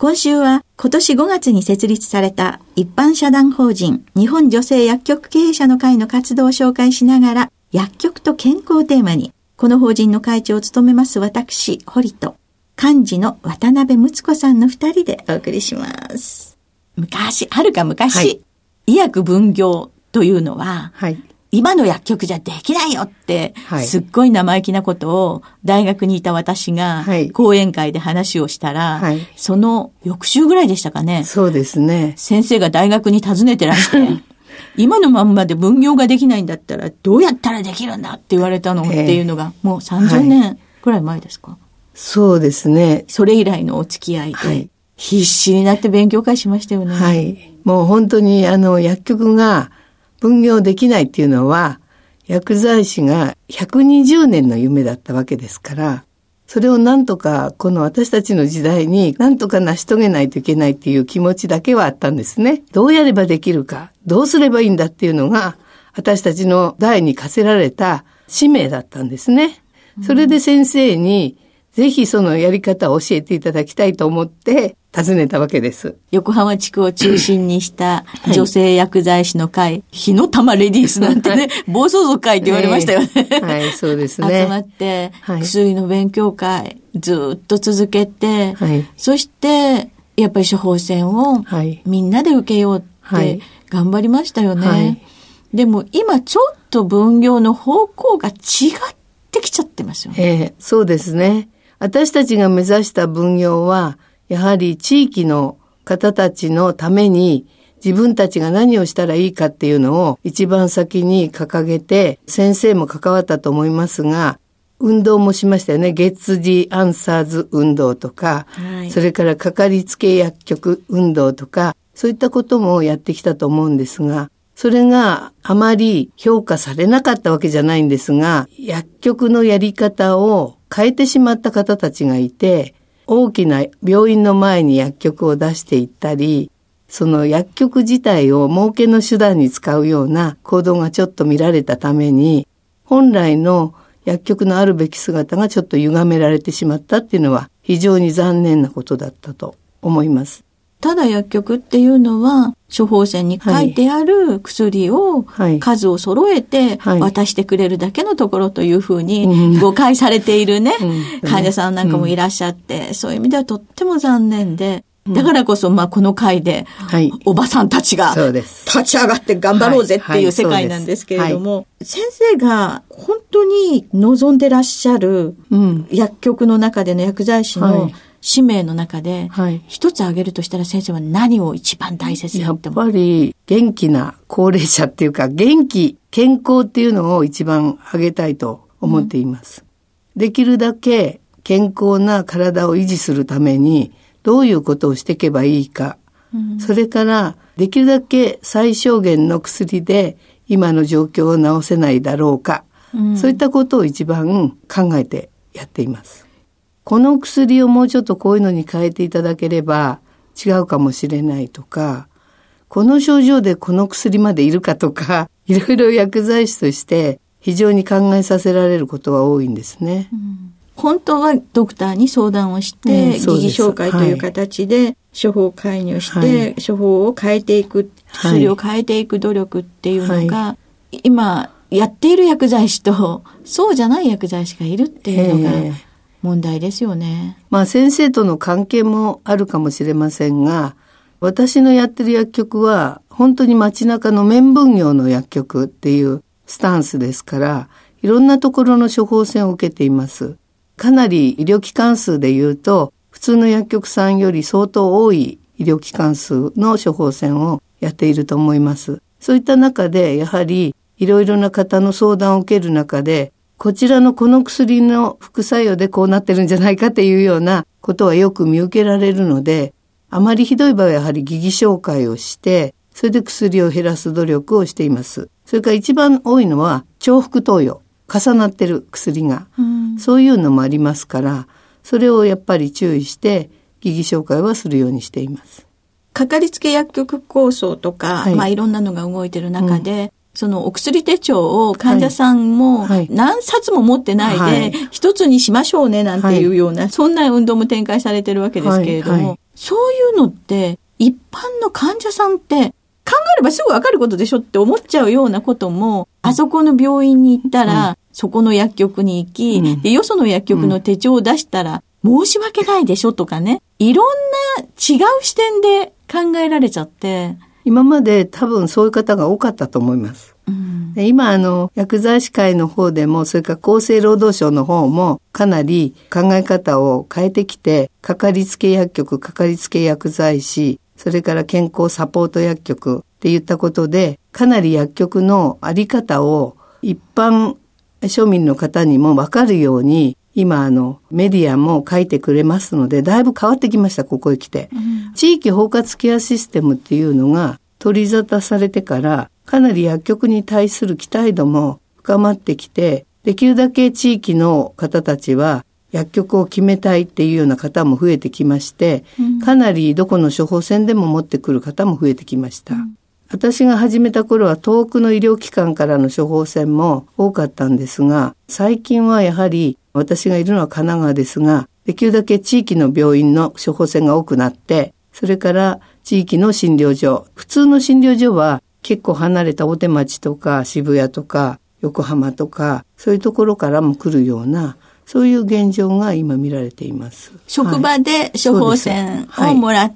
今週は今年5月に設立された一般社団法人日本女性薬局経営者の会の活動を紹介しながら薬局と健康をテーマにこの法人の会長を務めます私、堀と幹事の渡辺睦子さんの二人でお送りします。昔、はるか昔、はい、医薬分業というのは、はい、今の薬局じゃできないよって、はい、すっごい生意気なことを大学にいた私が講演会で話をしたら、はい、その翌週ぐらいでしたかね。そうですね。先生が大学に訪ねてらして、今のまんまで分業ができないんだったらどうやったらできるんだって言われたのっていうのが、もう30年くらい前ですか、はい、そうですね。それ以来のお付き合いで、必死になって勉強会しましたよね。はい。もう本当にあの薬局が分業できないっていうのは、薬剤師が120年の夢だったわけですから、それをなんとか、この私たちの時代になんとか成し遂げないといけないっていう気持ちだけはあったんですね。どうやればできるか、どうすればいいんだっていうのが、私たちの代に課せられた使命だったんですね。それで先生に、ぜひそのやり方を教えていただきたいと思って、訪ねたわけです。横浜地区を中心にした 女性薬剤師の会、火の玉レディースなんてね、暴走族会って言われましたよね。はい、そうですね。集まって、薬の勉強会、ずっと続けて、はい、そして、やっぱり処方箋をみんなで受けようって頑張りましたよね。はい、でも今ちょっと分業の方向が違ってきちゃってますよね。えー、そうですね。私たちが目指した分業は、やはり地域の方たちのために自分たちが何をしたらいいかっていうのを一番先に掲げて、先生も関わったと思いますが、運動もしましたよね。月次アンサーズ運動とか、はい、それからかかりつけ薬局運動とか、そういったこともやってきたと思うんですが、それがあまり評価されなかったわけじゃないんですが、薬局のやり方を変えてしまった方たちがいて、大きな病院の前に薬局を出していったり、その薬局自体を儲けの手段に使うような行動がちょっと見られたために、本来の薬局のあるべき姿がちょっと歪められてしまったっていうのは非常に残念なことだったと思います。ただ薬局っていうのは、処方箋に書いてある薬を数を揃えて渡してくれるだけのところというふうに誤解されているね、患者さんなんかもいらっしゃって、そういう意味ではとっても残念で、だからこそ、まあ、この回で、おばさんたちが、立ち上がって頑張ろうぜっていう世界なんですけれども、先生が本当に望んでらっしゃる、薬局の中での薬剤師の使命の中で、はい、一つ挙げるとしたら先生は何を一番大切にやっぱり元気な高齢者っていうか元気、健康っていうのを一番挙げたいと思っています。うん、できるだけ健康な体を維持するためにどういうことをしていけばいいか、うん、それからできるだけ最小限の薬で今の状況を治せないだろうか、うん、そういったことを一番考えてやっています。この薬をもうちょっとこういうのに変えていただければ違うかもしれないとか、この症状でこの薬までいるかとか、いろいろ薬剤師として非常に考えさせられることが多いんですね。うん。本当はドクターに相談をして、疑義紹介という形で処方介入して、処方を変えていく、薬を変えていく努力っていうのが、今やっている薬剤師とそうじゃない薬剤師がいるっていうのが問題ですよね。まあ先生との関係もあるかもしれませんが、私のやってる薬局は本当に街中の面分業の薬局っていうスタンスですから、いろんなところの処方箋を受けています。かなり医療機関数で言うと、普通の薬局さんより相当多い医療機関数の処方箋をやっていると思います。そういった中で、やはりいろいろな方の相談を受ける中で、こちらのこの薬の副作用でこうなってるんじゃないかっていうようなことはよく見受けられるので、あまりひどい場合はやはり疑義紹介をして、それで薬を減らす努力をしています。それから一番多いのは重複投与。重なってる薬が、うん、そういうのもありますからそれをやっぱり注意して疑義紹介はするようにしています。かかりつけ薬局構想とか、はい、まあいろんなのが動いてる中で、うん、そのお薬手帳を患者さんも何冊も持ってないで一つにしましょうねなんていうような、そんな運動も展開されてるわけですけれども、そういうのって一般の患者さんって考えればすぐわかることでしょって思っちゃうようなことも、あそこの病院に行ったら、そこの薬局に行き、うん、で、よその薬局の手帳を出したら、申し訳ないでしょとかね、いろんな違う視点で考えられちゃって。今まで多分そういう方が多かったと思います。うん、今あの薬剤師会の方でもそれから厚生労働省の方もかなり考え方を変えてきてかかりつけ薬局かかりつけ薬剤師それから健康サポート薬局っていったことでかなり薬局のあり方を一般庶民の方にもわかるように、今あのメディアも書いてくれますので、だいぶ変わってきました、ここへ来て。うん、地域包括ケアシステムっていうのが取り沙汰されてから、かなり薬局に対する期待度も深まってきて、できるだけ地域の方たちは薬局を決めたいっていうような方も増えてきまして、うん、かなりどこの処方箋でも持ってくる方も増えてきました。うん私が始めた頃は遠くの医療機関からの処方箋も多かったんですが、最近はやはり私がいるのは神奈川ですが、できるだけ地域の病院の処方箋が多くなって、それから地域の診療所、普通の診療所は結構離れた大手町とか渋谷とか横浜とか、そういうところからも来るような、そういう現状が今見られています。職場で処方箋をもらっ、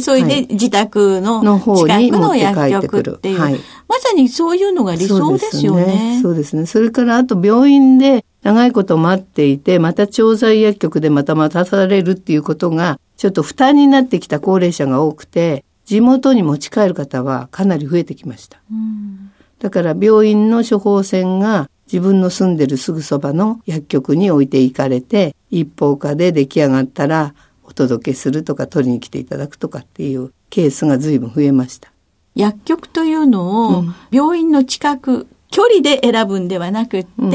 それで自宅の近くの薬局っていう、はい、まさにそういうのが理想ですよね。そうですね。それからあと病院で長いこと待っていて、また調剤薬局でまた待たされるっていうことが、ちょっと負担になってきた高齢者が多くて、地元に持ち帰る方はかなり増えてきました。うん、だから病院の処方箋が自分の住んでるすぐそばの薬局に置いていかれて、一方化で出来上がったらお届けするとか取りに来ていただくとかっていうケースが随分増えました。薬局というのを病院の近く、うん、距離で選ぶんではなくって、うん、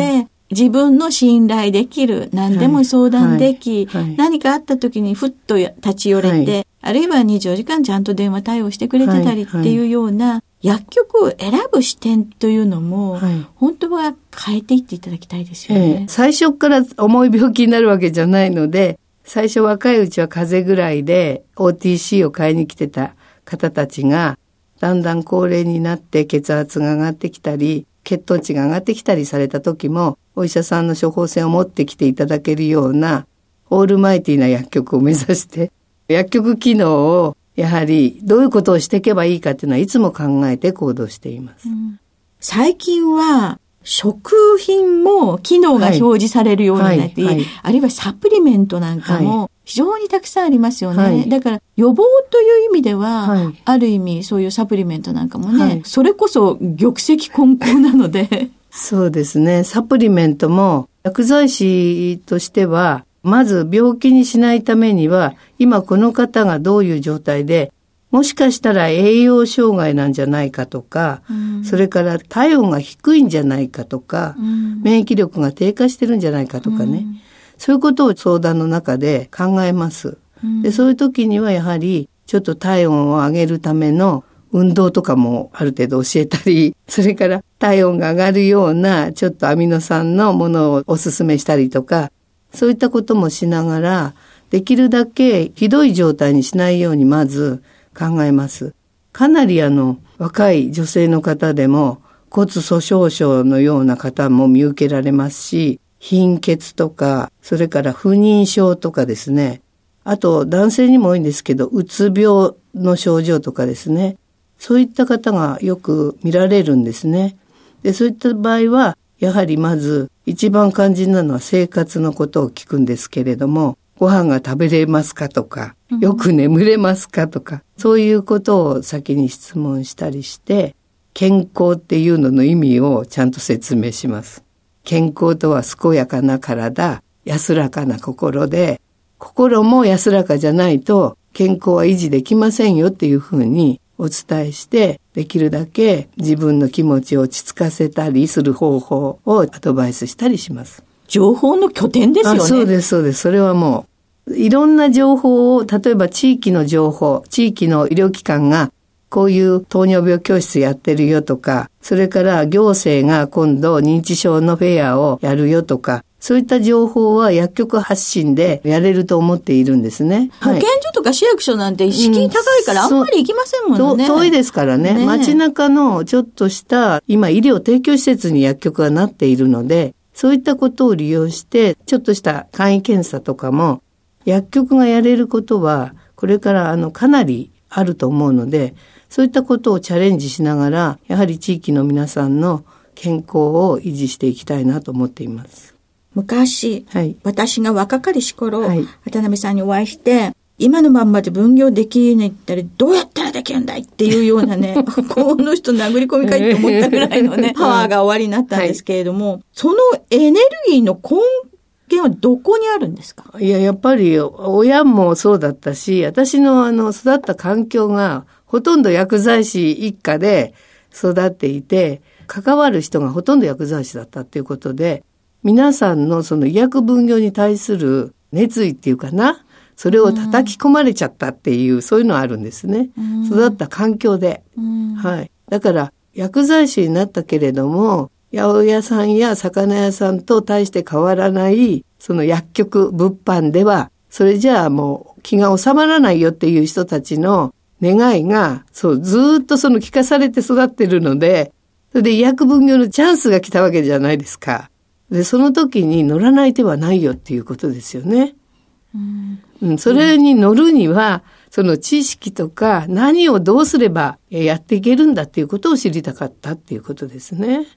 自分の信頼できる、何でも相談でき、はい。はい。はい、何かあった時にふっと立ち寄れて、あるいは24時間ちゃんと電話対応してくれてたりっていうような、薬局を選ぶ視点というのも、本当は変えていっていただきたいですよね。ええ、最初から重い病気になるわけじゃないので、最初若いうちは風邪ぐらいで OTC を買いに来てた方たちが、だんだん高齢になって血圧が上がってきたり、血糖値が上がってきたりされた時も、お医者さんの処方箋を持ってきていただけるような、オールマイティな薬局を目指して、薬局機能をやはりどういうことをしていけばいいかっていうのはいつも考えて行動しています。うん、最近は食品も機能が表示されるようになって、はいはいはい、あるいはサプリメントなんかも非常にたくさんありますよね。だから予防という意味では、ある意味そういうサプリメントなんかもね、それこそ玉石混交なので。そうですね。サプリメントも薬剤師としては、まず病気にしないためには、今この方がどういう状態でもしかしたら栄養障害なんじゃないかとか、うん、それから体温が低いんじゃないかとか、うん、免疫力が低下してるんじゃないかとかね、うん、そういうことを相談の中で考えます。でそういう時にはやはりちょっと体温を上げるための運動とかもある程度教えたり、それから体温が上がるようなちょっとアミノ酸のものをおすすめしたりとか、そういったこともしながら、できるだけひどい状態にしないようにまず考えます。かなりあの、若い女性の方でも骨粗鬆症のような方も見受けられますし、貧血とか、それから不妊症とかですね。あと男性にも多いんですけど、うつ病の症状とかですね。そういった方がよく見られるんですね。で、そういった場合は、やはりまず一番肝心なのは生活のことを聞くんですけれども、ご飯が食べれますかとか、よく眠れますかとか、そういうことを先に質問したりして、健康っていうのの意味をちゃんと説明します。健康とは健やかな体、安らかな心で、心も安らかじゃないと健康は維持できませんよっていうふうにお伝えして、できるだけ自分の気持ちを落ち着かせたりする方法をアドバイスしたりします。情報の拠点ですよね。そうです、そうです。それはもう、いろんな情報を、例えば地域の情報、地域の医療機関がこういう糖尿病教室やってるよとか、それから行政が今度認知症のフェアをやるよとか、そういった情報は薬局発信でやれると思っているんですね。保健所とか市役所なんて敷居高いからあんまり行きませんもんね。うん、遠いですからね。ね街中のちょっとした今医療提供施設に薬局がなっているので、そういったことを利用して、ちょっとした簡易検査とかも薬局がやれることは、これからあのかなりあると思うので、そういったことをチャレンジしながら、やはり地域の皆さんの健康を維持していきたいなと思っています。昔、はい、私が若かりし頃、はい、渡辺さんにお会いして、今のまんまで分業できないったらどうやったらできるんだいっていうようなね、この人殴り込みかいって思ったぐらいのね、パワーが終わりになったんですけれども、はい、そのエネルギーの根源はどこにあるんですか？いや、やっぱり親もそうだったし、私のあの育った環境がほとんど薬剤師一家で育っていて、関わる人がほとんど薬剤師だったっていうことで、皆さんのその医薬分業に対する熱意っていうかな、それを叩き込まれちゃったっていう、うん、そういうのあるんですね。うん、育った環境で。うん、はい。だから、薬剤師になったけれども、八百屋さんや魚屋さんと大して変わらない、その薬局、物販では、それじゃあもう気が収まらないよっていう人たちの願いが、そう、ずっとその聞かされて育ってるので、それで医薬分業のチャンスが来たわけじゃないですか。で、その時に乗らない手はないよっていうことですよね。うん、それに乗るには、その知識とか何をどうすればやっていけるんだっていうことを知りたかったっていうことですね。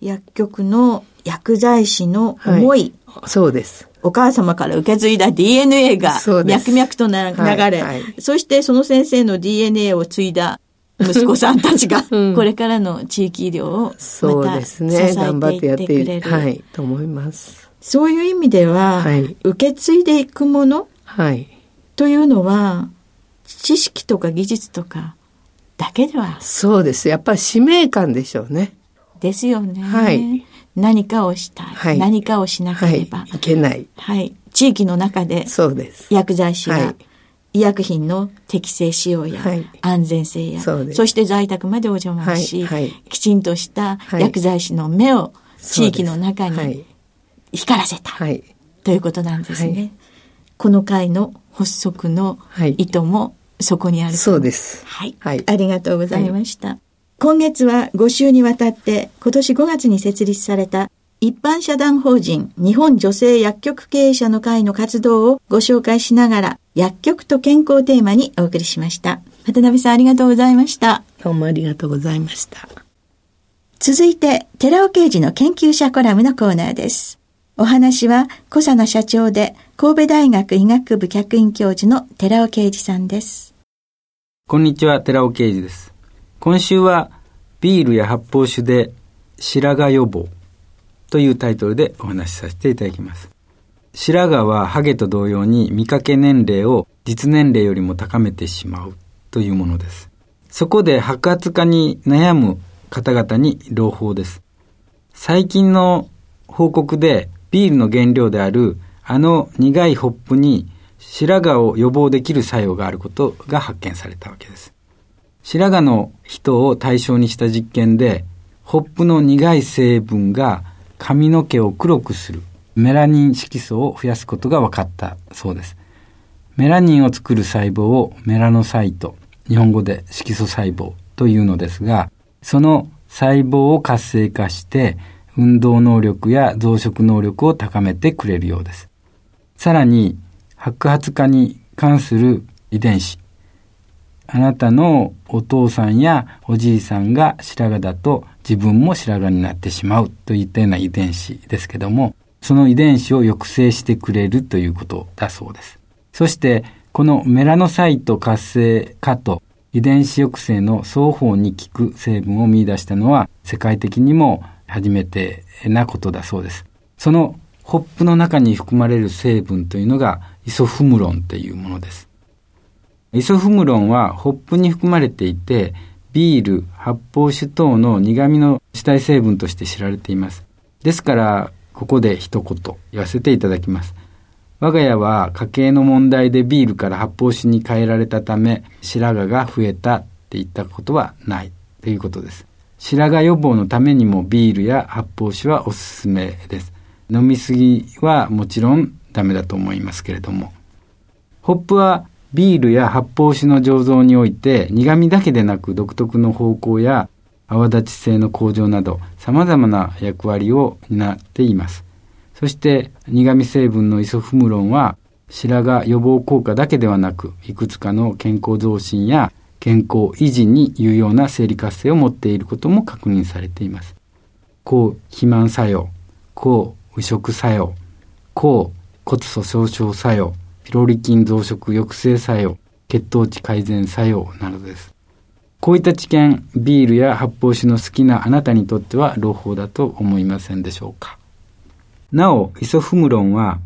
薬局の薬剤師の思い、はい、そうです。お母様から受け継いだ DNA が脈々とな流れ、はいはい、そしてその先生の DNA を継いだ息子さんたちが、これからの地域医療をまた支えていってくれる。はい、と思います。そういう意味では、はい、受け継いでいくもの、はい、というのは、知識とか技術とかだけでは。そうです。やっぱり使命感でしょうね。ですよね。はい。何かをしたい。はい、何かをしなければ、はい。いけない。はい。地域の中で、そうです。薬剤師が、医薬品の適正使用や安全性や、そそして在宅までお邪魔し、はい、きちんとした薬剤師の目を地域の中に光らせた、ということなんですね。この会の発足の意図もそこにあるそうです。はい。ありがとうございました。今月は5週にわたって今年5月に設立された一般社団法人日本女性薬局経営者の会の活動をご紹介しながら薬局と健康テーマにお送りしました。渡辺さんありがとうございました。どうもありがとうございました。続いて、寺尾刑事の研究者コラムのコーナーです。お話は、小佐野社長で神戸大学医学部客員教授の寺尾啓二さんです。こんにちは、寺尾啓二です。今週はビールや発泡酒で白髪予防というタイトルでお話しさせていただきます。白髪はハゲと同様に見かけ年齢を実年齢よりも高めてしまうというものです。そこで白髪化に悩む方々に朗報です。最近の報告でビールの原料であるあの苦いホップに白髪を予防できる作用があることが発見されたわけです。白髪の人を対象にした実験で、ホップの苦い成分が髪の毛を黒くするメラニン色素を増やすことが分かったそうです。メラニンを作る細胞をメラノサイト、日本語で色素細胞というのですが、その細胞を活性化して運動能力や増殖能力を高めてくれるようです。さらに、白髪化に関する遺伝子。あなたのお父さんやおじいさんが白髪だと自分も白髪になってしまうといったような遺伝子ですけども、その遺伝子を抑制してくれるということだそうです。そして、このメラノサイト活性化と遺伝子抑制の双方に効く成分を見出したのは世界的にも初めてなことだそうです。そのホップの中に含まれる成分というのがイソフムロンというものです。イソフムロンはホップに含まれていて、ビール、発泡酒等の苦味の主体成分として知られています。ですから、ここで一言言わせていただきます。我が家は家計の問題でビールから発泡酒に変えられたため白髪が増えたって言ったことはないということです。白髪予防のためにもビールや発泡酒はおすすめです。飲みすぎはもちろんダメだと思いますけれども。ホップはビールや発泡酒の醸造において苦味だけでなく独特の方向や泡立ち性の向上など様々な役割を担っています。そして苦味成分のイソフムロンは白髪予防効果だけではなくいくつかの健康増進や健康維持に有用な生理活性を持っていることも確認されています。抗肥満作用、抗腐食作用、抗骨粗鬆症作用、ピロリ菌増殖抑制作用、血糖値改善作用などです。こういった知見、ビールや発泡酒の好きなあなたにとっては朗報だと思いませんでしょうか。なお、イソフムロンは、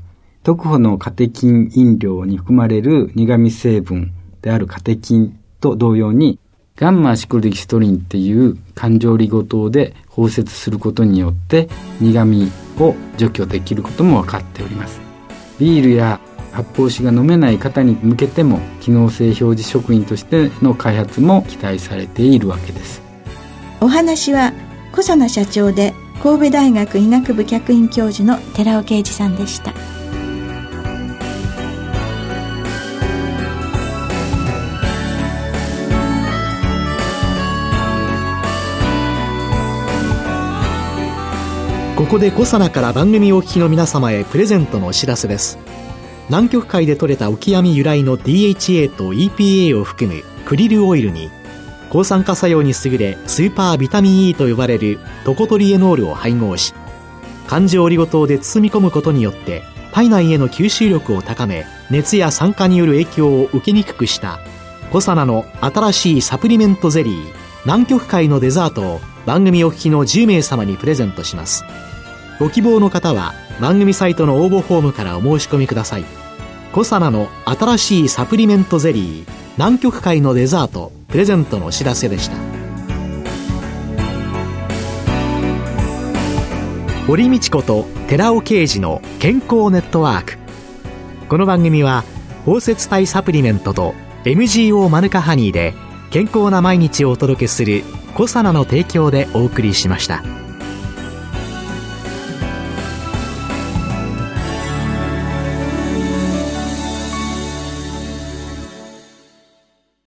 特保のカテキン飲料に含まれる苦味成分であるカテキンと同様に、ガンマシクロデキストリンっていう環状リゴ糖で包摂することによって苦味を除去できることも分かっております。ビールや発泡酒が飲めない方に向けても機能性表示食品としての開発も期待されているわけです。お話は小佐奈社長で神戸大学医学部客員教授の寺尾啓二さんでした。ここで小佐奈から番組お聞きの皆様へプレゼントのお知らせです南極海で採れたオキアミ由来の DHA と EPA を含むクリルオイルに抗酸化作用に優れスーパービタミン E と呼ばれるトコトリエノールを配合し環状オリゴ糖で包み込むことによって体内への吸収力を高め熱や酸化による影響を受けにくくしたコサナの新しいサプリメントゼリー南極海のデザートを番組お聞きの10名様にプレゼントします。ご希望の方は番組サイトの応募フォームからお申し込みください。コサナの新しいサプリメントゼリー南極海のデザートプレゼントのお知らせでした堀道子と寺尾啓二の健康ネットワークこの番組は包摂体サプリメントと MGO マヌカハニーで健康な毎日をお届けする「コサナの提供」でお送りしました。